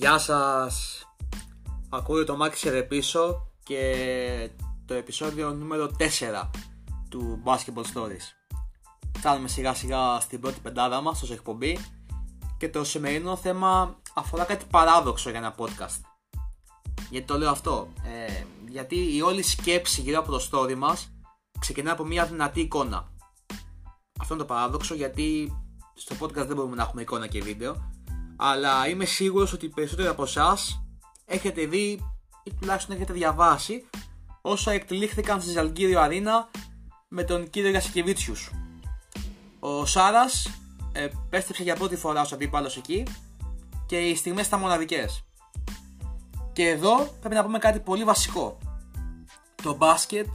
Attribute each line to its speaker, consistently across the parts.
Speaker 1: Γεια σας. Ακούω το Μάκη πίσω και το επεισόδιο νούμερο 4 του Basketball Stories. Φτάνουμε σιγά σιγά στην πρώτη πεντάδα μας ως εκπομπή. Και το σημερινό θέμα αφορά κάτι παράδοξο για ένα podcast. Γιατί το λέω αυτό ε, Γιατί η όλη σκέψη γύρω από το story μας ξεκινά από μια δυνατή εικόνα. Αυτό είναι το παράδοξο γιατί στο podcast δεν μπορούμε να έχουμε εικόνα και βίντεο αλλά είμαι σίγουρος ότι οι περισσότεροι από εσάς έχετε δει ή τουλάχιστον έχετε διαβάσει όσα εκτελήχθηκαν στη Ζαλγκύριο Αρίνα με τον κύριο Γιασικεβίτσιους. Ο Σάρας επέστρεψε για πρώτη φορά ως αντίπαλος εκεί και οι στιγμές ήταν μοναδικές. Και εδώ πρέπει να πούμε κάτι πολύ βασικό. Το μπάσκετ,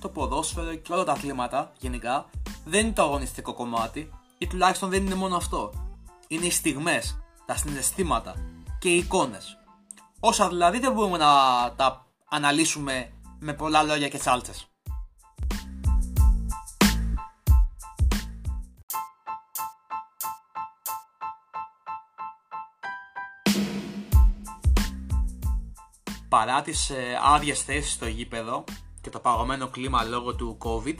Speaker 1: το ποδόσφαιρο και όλα τα αθλήματα γενικά δεν είναι το αγωνιστικό κομμάτι ή τουλάχιστον δεν είναι μόνο αυτό. Είναι οι στιγμές, τα συναισθήματα και οι εικόνες. Όσα δηλαδή δεν μπορούμε να τα αναλύσουμε με πολλά λόγια και σάλτσες. Παρά τις ε, άδειες θέσεις στο γήπεδο και το παγωμένο κλίμα λόγω του COVID,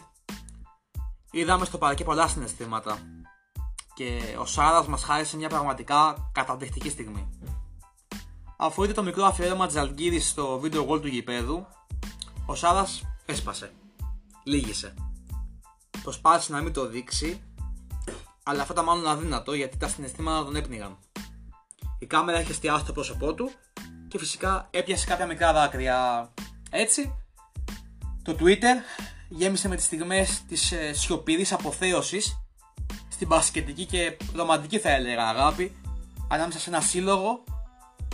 Speaker 1: είδαμε στο παρακέ πολλά συναισθήματα και ο Σάρας μας χάρισε μια πραγματικά καταπληκτική στιγμή. Αφού είδε το μικρό αφιέρωμα της Αλγύρης στο βίντεο goal του γηπέδου, ο Σάρας έσπασε. Λίγησε. Προσπάθησε να μην το δείξει, αλλά αυτό ήταν μάλλον αδύνατο γιατί τα συναισθήματα τον έπνιγαν. Η κάμερα είχε εστιάσει το πρόσωπό του και φυσικά έπιασε κάποια μικρά δάκρυα. Έτσι, το Twitter γέμισε με τις στιγμές της ε, σιωπηρής αποθέωσης στην μπασκετική και ρομαντική θα έλεγα αγάπη ανάμεσα σε ένα σύλλογο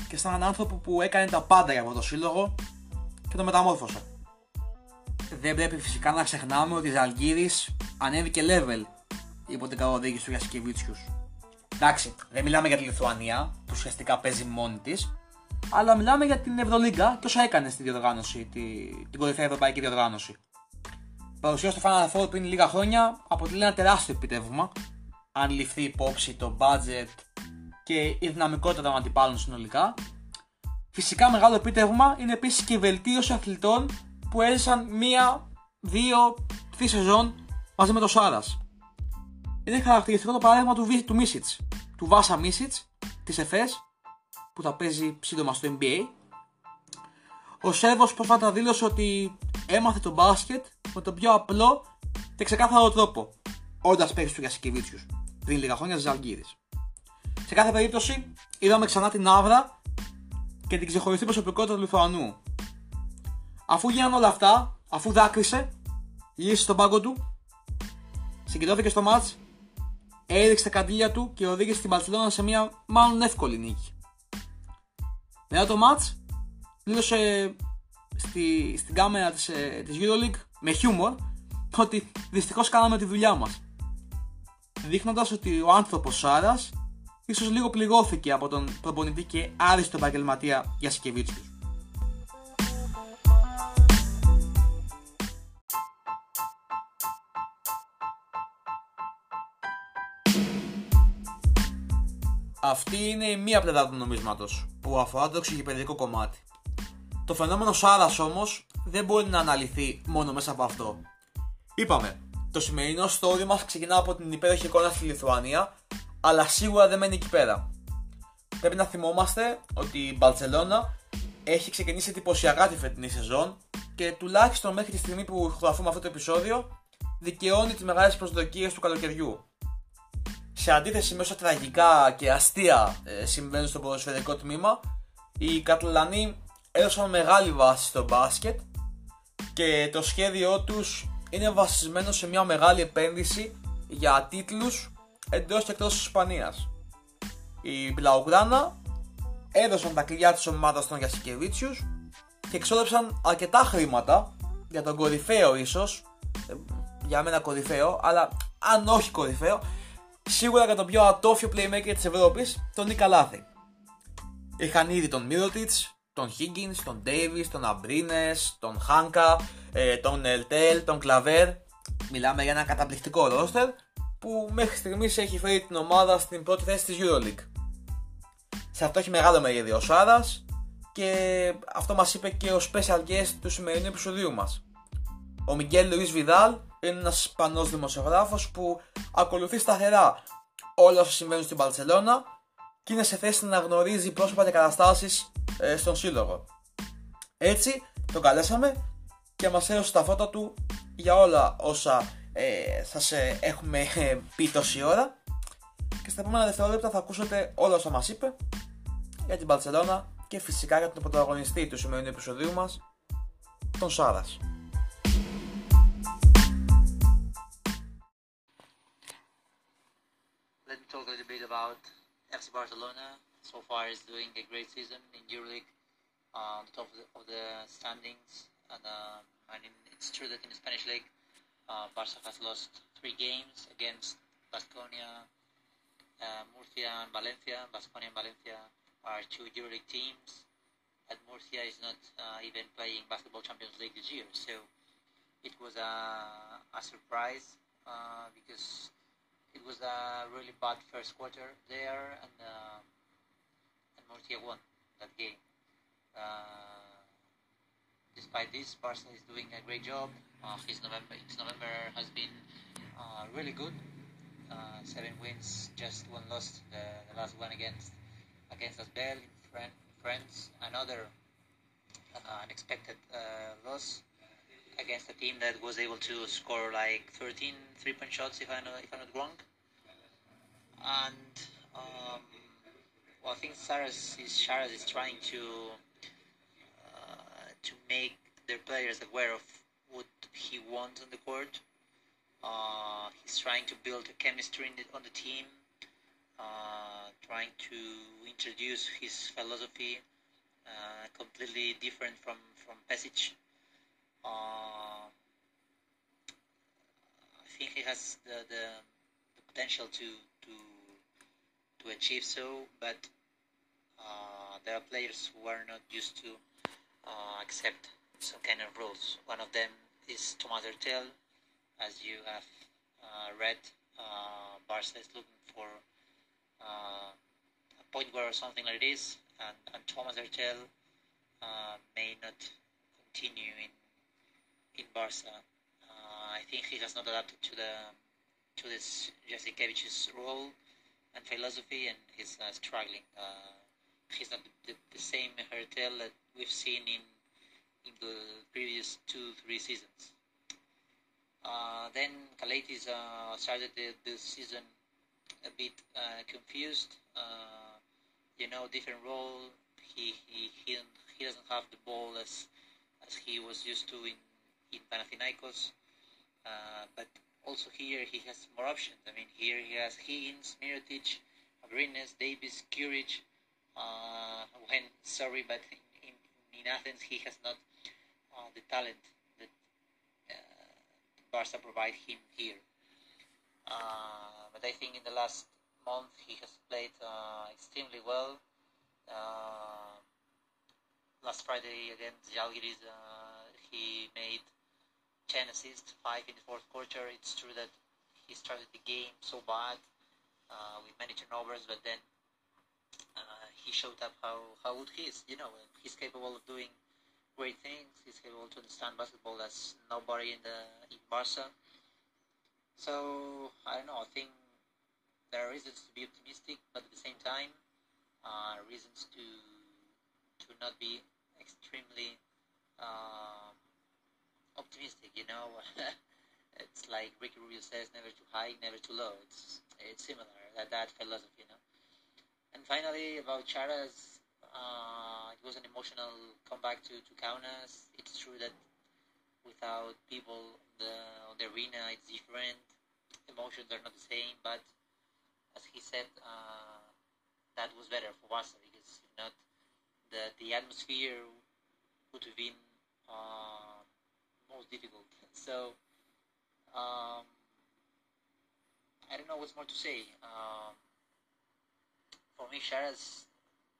Speaker 1: και σε έναν άνθρωπο που έκανε τα πάντα για αυτό το σύλλογο και το μεταμόρφωσε. Δεν πρέπει φυσικά να ξεχνάμε ότι η Ζαλγκύρης ανέβηκε level υπό την καθοδήγηση του Γιασκεβίτσιου. Εντάξει, δεν μιλάμε για τη Λιθουανία που ουσιαστικά παίζει μόνη της, αλλά μιλάμε για την Ευρωλίγκα και όσα έκανε στη διοργάνωση, τη, την κορυφαία ευρωπαϊκή διοργάνωση. Η παρουσία στο Final Four πριν λίγα χρόνια αποτελεί ένα τεράστιο επιτεύγμα αν ληφθεί υπόψη το budget και η δυναμικότητα των αντιπάλων συνολικά. Φυσικά μεγάλο επίτευγμα είναι επίσης και η βελτίωση αθλητών που έζησαν μία, δύο, τρεις σεζόν μαζί με το Σάρας. Είναι χαρακτηριστικό το παράδειγμα του, του Μίσιτς, του Βάσα Μίσιτς της ΕΦΕΣ που θα παίζει σύντομα στο NBA. Ο Σέρβος πρόσφατα δήλωσε ότι έμαθε το μπάσκετ με τον πιο απλό και ξεκάθαρο τρόπο, όντας παίξει του Γιασικεβίτσιους πριν λίγα χρόνια τη Ζαλγκύρη. Σε κάθε περίπτωση, είδαμε ξανά την άβρα και την ξεχωριστή προσωπικότητα του Λιθουανού. Αφού γίνανε όλα αυτά, αφού δάκρυσε, γύρισε στον πάγκο του, συγκεντρώθηκε στο μάτς, έριξε τα καντήλια του και οδήγησε την Παρσελόνα σε μια μάλλον εύκολη νίκη. Μετά το μάτς, δήλωσε στη, στην κάμερα της, ε, της EuroLeague με χιούμορ ότι δυστυχώς κάναμε τη δουλειά μας δείχνοντας ότι ο άνθρωπος Σάρας ίσως λίγο πληγώθηκε από τον προπονητή και άριστο επαγγελματία Γιασκεβίτσιους. Αυτή είναι η μία πλευρά του νομίσματος που αφορά το εξηγηπαιδικό κομμάτι. Το φαινόμενο Σάρας όμως δεν μπορεί να αναλυθεί μόνο μέσα από αυτό. Είπαμε, το σημερινό story μας ξεκινά από την υπέροχη εικόνα στη Λιθουανία, αλλά σίγουρα δεν μένει εκεί πέρα. Πρέπει να θυμόμαστε ότι η Μπαρσελόνα έχει ξεκινήσει εντυπωσιακά τη φετινή σεζόν και τουλάχιστον μέχρι τη στιγμή που ηχογραφούμε αυτό το επεισόδιο δικαιώνει τις μεγάλες προσδοκίες του καλοκαιριού. Σε αντίθεση με όσα τραγικά και αστεία ε, συμβαίνουν στο ποδοσφαιρικό τμήμα, οι Καταλανοί έδωσαν μεγάλη βάση στο μπάσκετ και το σχέδιό τους είναι βασισμένο σε μια μεγάλη επένδυση για τίτλους εντός και εκτός της Ισπανίας. Οι Μπλαουγκράνα έδωσαν τα κλειδιά της ομάδας των Γιασικεβίτσιους και εξόδεψαν αρκετά χρήματα για τον κορυφαίο ίσως, ε, για μένα κορυφαίο, αλλά αν όχι κορυφαίο, σίγουρα για τον πιο ατόφιο playmaker της Ευρώπης, τον Νίκα Λάθη. Είχαν ήδη τον Μύρωτιτς, τον Higgins, τον Davis, τον Αμπρίνες, τον Χάνκα, ε, τον Ελτέλ, τον Κλαβέρ. Μιλάμε για ένα καταπληκτικό ρόστερ που μέχρι στιγμής έχει φέρει την ομάδα στην πρώτη θέση της EuroLeague. Σε αυτό έχει μεγάλο μερίδιο ο Σάρας και αυτό μας είπε και ο special guest του σημερινού επεισοδίου μας. Ο Μιγγέλ Λουίς Βιδάλ είναι ένας σπανός δημοσιογράφος που ακολουθεί σταθερά όλα όσα συμβαίνουν στην Παρσελώνα και είναι σε θέση να γνωρίζει πρόσωπα και καταστάσεις ε, στον σύλλογο. Έτσι τον καλέσαμε και μας έδωσε τα φώτα του για όλα όσα ε, σας ε, έχουμε ε, πει τόση ώρα και στα επόμενα δευτερόλεπτα θα ακούσετε όλα όσα μας είπε για την Παρσελώνα και φυσικά για τον πρωταγωνιστή του σημερινού επεισοδίου μας, τον Σάρας.
Speaker 2: Let me talk a little bit about FC Barcelona. So far, is doing a great season in EuroLeague, uh, on the top of the, of the standings. And uh, it's true that in the Spanish league, uh, Barca has lost three games against Basconia, uh, Murcia, and Valencia. Basconia and Valencia are two EuroLeague teams, and Murcia is not uh, even playing Basketball Champions League this year. So it was a, a surprise uh, because it was a really bad first quarter there, and uh, and Murcia won that game. Uh, despite this, Barca is doing a great job. Uh, his November, his November has been uh, really good. Uh, seven wins, just one loss. The, the last one against against Asbel in France. Another uh, unexpected uh, loss against a team that was able to score like 13 three-point shots, if I know if I'm not wrong. And um, well, I think Saras is is trying to uh, to make their players aware of what he wants on the court. Uh, he's trying to build a chemistry the, on the team, uh, trying to introduce his philosophy, uh, completely different from from Pesic. Uh, I think he has the, the, the potential to to to achieve so, but uh, there are players who are not used to uh, accept some kind of rules. One of them is Thomas Hurtel, as you have uh, read. Uh, Barca is looking for uh, a point guard or something like this, and, and Thomas Hurtel uh, may not continue in in Barca. Uh, I think he has not adapted to the to this Jasikevich's role and philosophy, and he's uh, struggling. Uh, he's not the, the same Hertel that we've seen in in the previous two three seasons. Uh, then Kalaitis uh, started the, the season a bit uh, confused. Uh, you know, different role. He he he, he doesn't have the ball as as he was used to in in Panathinaikos. Uh, but also here he has more options. I mean, here he has Higgins, Mirotic, Abrines, Davis, Curich. Uh, when sorry, but in, in Athens he has not uh, the talent that uh, Barca provide him here. Uh, but I think in the last month he has played uh, extremely well. Uh, last Friday against Jalgiris, he made 10 assists, 5 in the fourth quarter. It's true that he started the game so bad uh, with many turnovers, but then uh, he showed up how, how good he is. You know, he's capable of doing great things. He's capable to understand basketball as nobody in the in Barca. So I don't know. I think there are reasons to be optimistic, but at the same time, uh, reasons to to not be extremely um, optimistic. You know, it's like Ricky Rubio says, never too high, never too low. It's it's similar that that philosophy. You know. And finally, about Charas, uh, it was an emotional comeback to to Kaunas. It's true that without people the the arena, it's different. Emotions are not the same, but as he said, uh, that was better for Barca because if not, the the atmosphere would have been uh, most difficult. So um, I don't know what's more to say. Um, for me, Shara's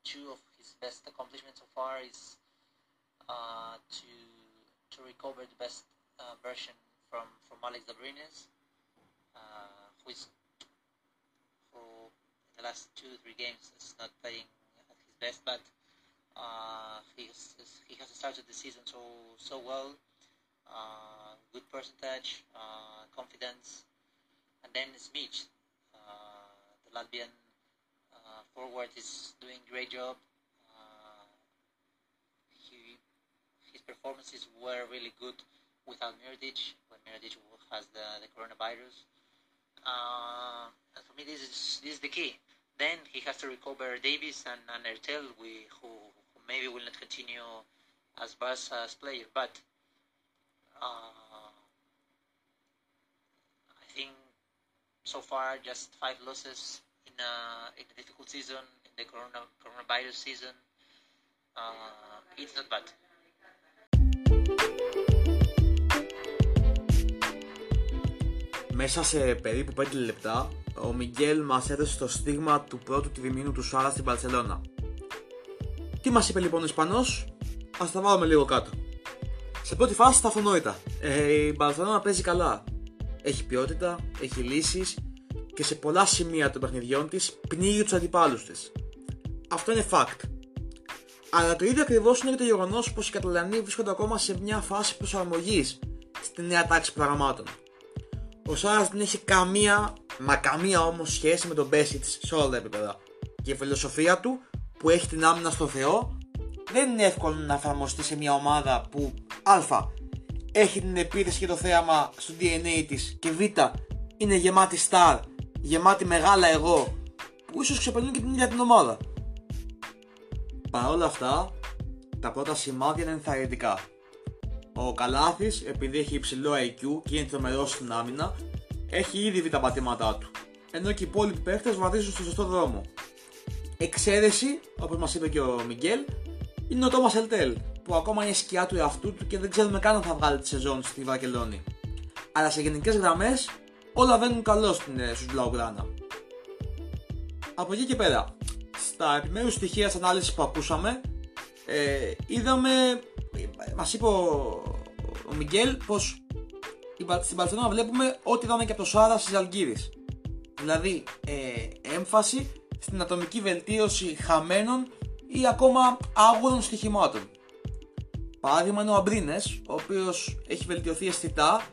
Speaker 2: two of his best accomplishments so far is uh, to to recover the best uh, version from from Alex Dabrines, uh, who is for the last two three games is not playing at his best, but uh, he has, he has started the season so so well. Uh, good percentage, uh, confidence, and then Smith, uh, the Latvian uh, forward, is doing great job. Uh, he his performances were really good without Mirdic when Mirdic has the, the coronavirus. And for me, this is this is the key. Then he has to recover Davis and, and Ertel, we, who, who maybe will not continue as Barca's player. But uh, I think so far just five losses in a in a difficult season in the corona coronavirus season. Uh, it's not bad.
Speaker 1: Μέσα σε περίπου 5 λεπτά, ο Μιγγέλ μας έδωσε το στίγμα του πρώτου τριμήνου του Σάρα στην Παρσελώνα. Τι μας είπε λοιπόν ο Ισπανός, ας τα βάλουμε λίγο κάτω. Σε πρώτη φάση τα αυτονόητα. Ε, η Μπαρσελόνα παίζει καλά. Έχει ποιότητα, έχει λύσεις και σε πολλά σημεία των παιχνιδιών της πνίγει τους αντιπάλους της. Αυτό είναι fact. Αλλά το ίδιο ακριβώς είναι και το γεγονός πως οι Καταλανοί βρίσκονται ακόμα σε μια φάση προσαρμογής στη νέα τάξη πραγμάτων. Ο Σάρας δεν έχει καμία, μα καμία όμως σχέση με τον Μπέσιτ σε όλα τα επίπεδα. Και η φιλοσοφία του που έχει την άμυνα στο Θεό δεν είναι εύκολο να εφαρμοστεί σε μια ομάδα που Α. Έχει την επίθεση και το θέαμα στο DNA της και Β. Είναι γεμάτη star, γεμάτη μεγάλα εγώ που ίσως ξεπερνούν και την ίδια την ομάδα. Παρ' όλα αυτά, τα πρώτα σημάδια είναι ενθαρρυντικά. Ο Καλάθης, επειδή έχει υψηλό IQ και είναι τρομερός στην άμυνα, έχει ήδη δει τα πατήματά του. Ενώ και οι υπόλοιποι παίχτες βαδίζουν στο σωστό δρόμο. Εξαίρεση, όπως μας είπε και ο Μιγγέλ, είναι ο Τόμα Ελτέλ, που ακόμα είναι σκιά του εαυτού του και δεν ξέρουμε καν αν θα βγάλει τη σεζόν στη Βαρκελόνη. Αλλά σε γενικές γραμμές όλα βαίνουν καλώς στους Μπλαουγκράνα. Από εκεί και πέρα, στα επιμέρους στοιχεία της ανάλυσης που ακούσαμε, ε, είδαμε, μας είπε ο, ο Μιγγέλ πως στην Παρσελόνα βλέπουμε ό,τι είδαμε και από το Σάρα στις Αλγύρες. Δηλαδή, ε, έμφαση στην ατομική βελτίωση χαμένων ή ακόμα άγουρων στοιχημάτων. Παράδειγμα είναι ο Αμπρίνες, ο οποίος έχει βελτιωθεί αισθητά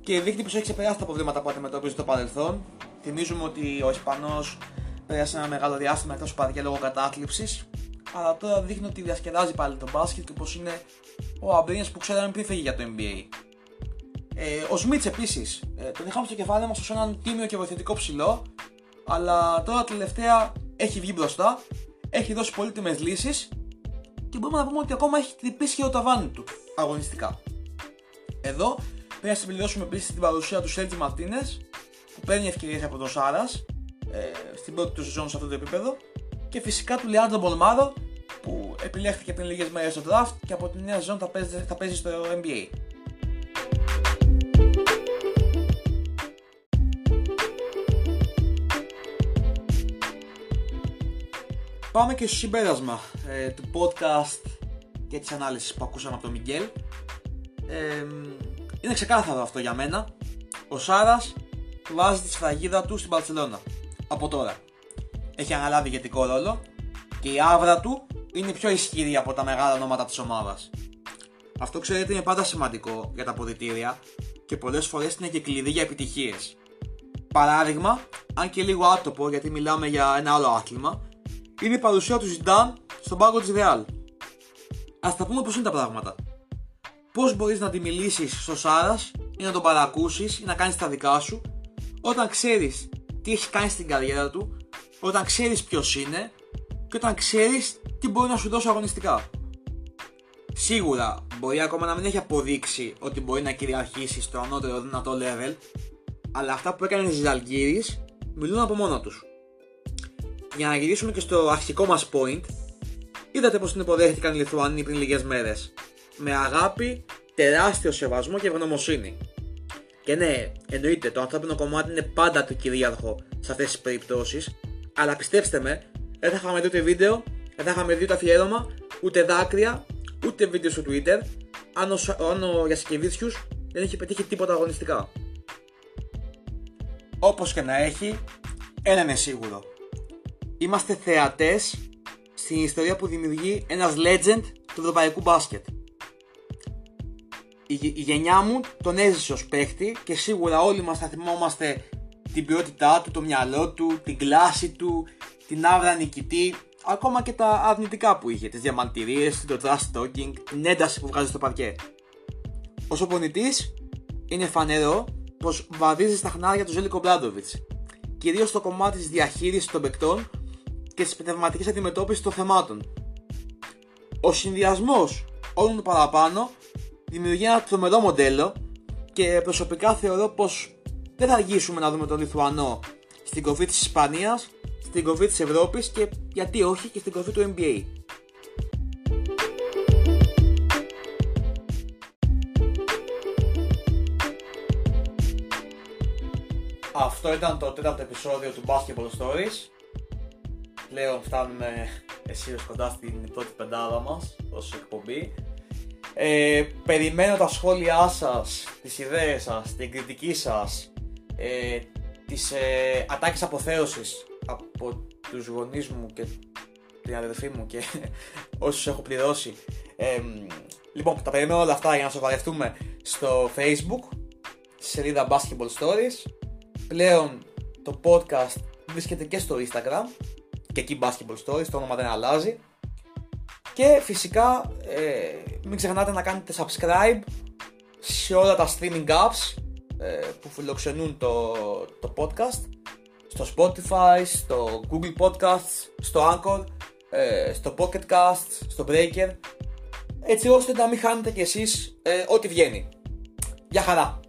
Speaker 1: και δείχνει πως έχει ξεπεράσει τα προβλήματα που αντιμετώπιζε στο παρελθόν. Θυμίζουμε ότι ο Ισπανός πέρασε ένα μεγάλο διάστημα εκτός παδιά λόγω κατάθλιψης, αλλά τώρα δείχνει ότι διασκεδάζει πάλι τον μπάσκετ και πως είναι ο Αμπρίνες που ξέραμε πριν φύγει για το NBA. Ε, ο Σμιτς επίσης, ε, τον είχαμε στο κεφάλι μας ως έναν τίμιο και βοηθητικό ψηλό, αλλά τώρα τελευταία έχει βγει μπροστά έχει δώσει πολύτιμες λύσεις και μπορούμε να πούμε ότι ακόμα έχει τρυπήσει και το ταβάνι του αγωνιστικά. Εδώ πρέπει να συμπληρώσουμε επίσης την παρουσία του Σέρτζι Μαρτίνες που παίρνει ευκαιρίες από τον Σάρας ε, στην πρώτη του σεζόν σε αυτό το επίπεδο και φυσικά του Λεάντρο Μπολμάρο που επιλέχθηκε πριν λίγες μέρες στο draft και από την νέα σεζόν θα παίζει, θα παίζει στο NBA. Πάμε και στο συμπέρασμα ε, του podcast και της ανάλυσης που ακούσαμε από τον Μιγγέλ. Ε, είναι ξεκάθαρο αυτό για μένα. Ο Σάρας βάζει τη σφραγίδα του στην Παρσελώνα. Από τώρα. Έχει αναλάβει ηγετικό ρόλο και η άβρα του είναι πιο ισχυρή από τα μεγάλα ονόματα της ομάδας. Αυτό ξέρετε είναι πάντα σημαντικό για τα αποδητήρια και πολλές φορές είναι και κλειδί για επιτυχίες. Παράδειγμα, αν και λίγο άτοπο γιατί μιλάμε για ένα άλλο άθλημα, είναι η παρουσία του Ζιντάν στον πάγκο της Ρεάλ. Α τα πούμε πώς είναι τα πράγματα. Πώς μπορείς να τη μιλήσεις στο Σάρας ή να τον παρακούσεις ή να κάνεις τα δικά σου όταν ξέρεις τι έχει κάνει στην καριέρα του, όταν ξέρεις ποιος είναι και όταν ξέρεις τι μπορεί να σου δώσει αγωνιστικά. Σίγουρα μπορεί ακόμα να μην έχει αποδείξει ότι μπορεί να κυριαρχήσει στο ανώτερο δυνατό level, αλλά αυτά που έκανε στι Αλγύρε μιλούν από μόνα τους για να γυρίσουμε και στο αρχικό μας point, είδατε πως την υποδέχτηκαν οι Λιθουανοί πριν λίγες μέρες. Με αγάπη, τεράστιο σεβασμό και ευγνωμοσύνη. Και ναι, εννοείται, το ανθρώπινο κομμάτι είναι πάντα το κυρίαρχο σε αυτές τις περιπτώσεις, αλλά πιστέψτε με, δεν θα είχαμε δει ούτε βίντεο, δεν θα είχαμε δει ούτε αφιέρωμα, ούτε δάκρυα, ούτε βίντεο στο Twitter, αν ο, αν ο δεν έχει πετύχει τίποτα αγωνιστικά. Όπως και να έχει, ένα είναι σίγουρο είμαστε θεατές στη στην ιστορία που δημιουργεί ένας legend του ευρωπαϊκού μπάσκετ. Η, η γενιά μου τον έζησε ως παίχτη και σίγουρα όλοι μας θα θυμόμαστε την ποιότητά του, το μυαλό του, την κλάση του, την άβρα νικητή, ακόμα και τα αρνητικά που είχε, τις διαμαντηρίες, το trash talking, την ένταση που βγάζει στο παρκέ. Ως οπονητής είναι φανερό πως βαδίζει στα χνάρια του Ζέλικο Μπράντοβιτς, κυρίως στο κομμάτι της διαχείρισης των παικτών και της πνευματικής αντιμετώπισης των θεμάτων. Ο συνδυασμός όλων των παραπάνω δημιουργεί ένα τρομερό μοντέλο και προσωπικά θεωρώ πως δεν θα αργήσουμε να δούμε τον Λιθουανό στην κορφή της Ισπανίας, στην κορφή της Ευρώπης και γιατί όχι και στην κορφή του NBA. Αυτό ήταν το τέταρτο επεισόδιο του Basketball Stories. Πλέον φτάνουμε εσείς κοντά στην πρώτη πεντάδα μας ως εκπομπή. Ε, περιμένω τα σχόλιά σας, τις ιδέες σας, την κριτική σας, ε, τις ε, ατάκες αποθέωσης από τους γονείς μου και την αδερφή μου και όσους έχω πληρώσει. Ε, λοιπόν, τα περιμένω όλα αυτά για να σοβαρευτούμε στο facebook, στη σελίδα Basketball Stories. Πλέον το podcast βρίσκεται και στο Instagram και εκεί Basketball Stories, το όνομα δεν αλλάζει. Και φυσικά ε, μην ξεχνάτε να κάνετε subscribe σε όλα τα streaming apps ε, που φιλοξενούν το, το podcast στο Spotify, στο Google Podcasts, στο Anchor, ε, στο Pocket Cast, στο Breaker έτσι ώστε να μην χάνετε κι εσείς ε, ό,τι βγαίνει. Γεια χαρά!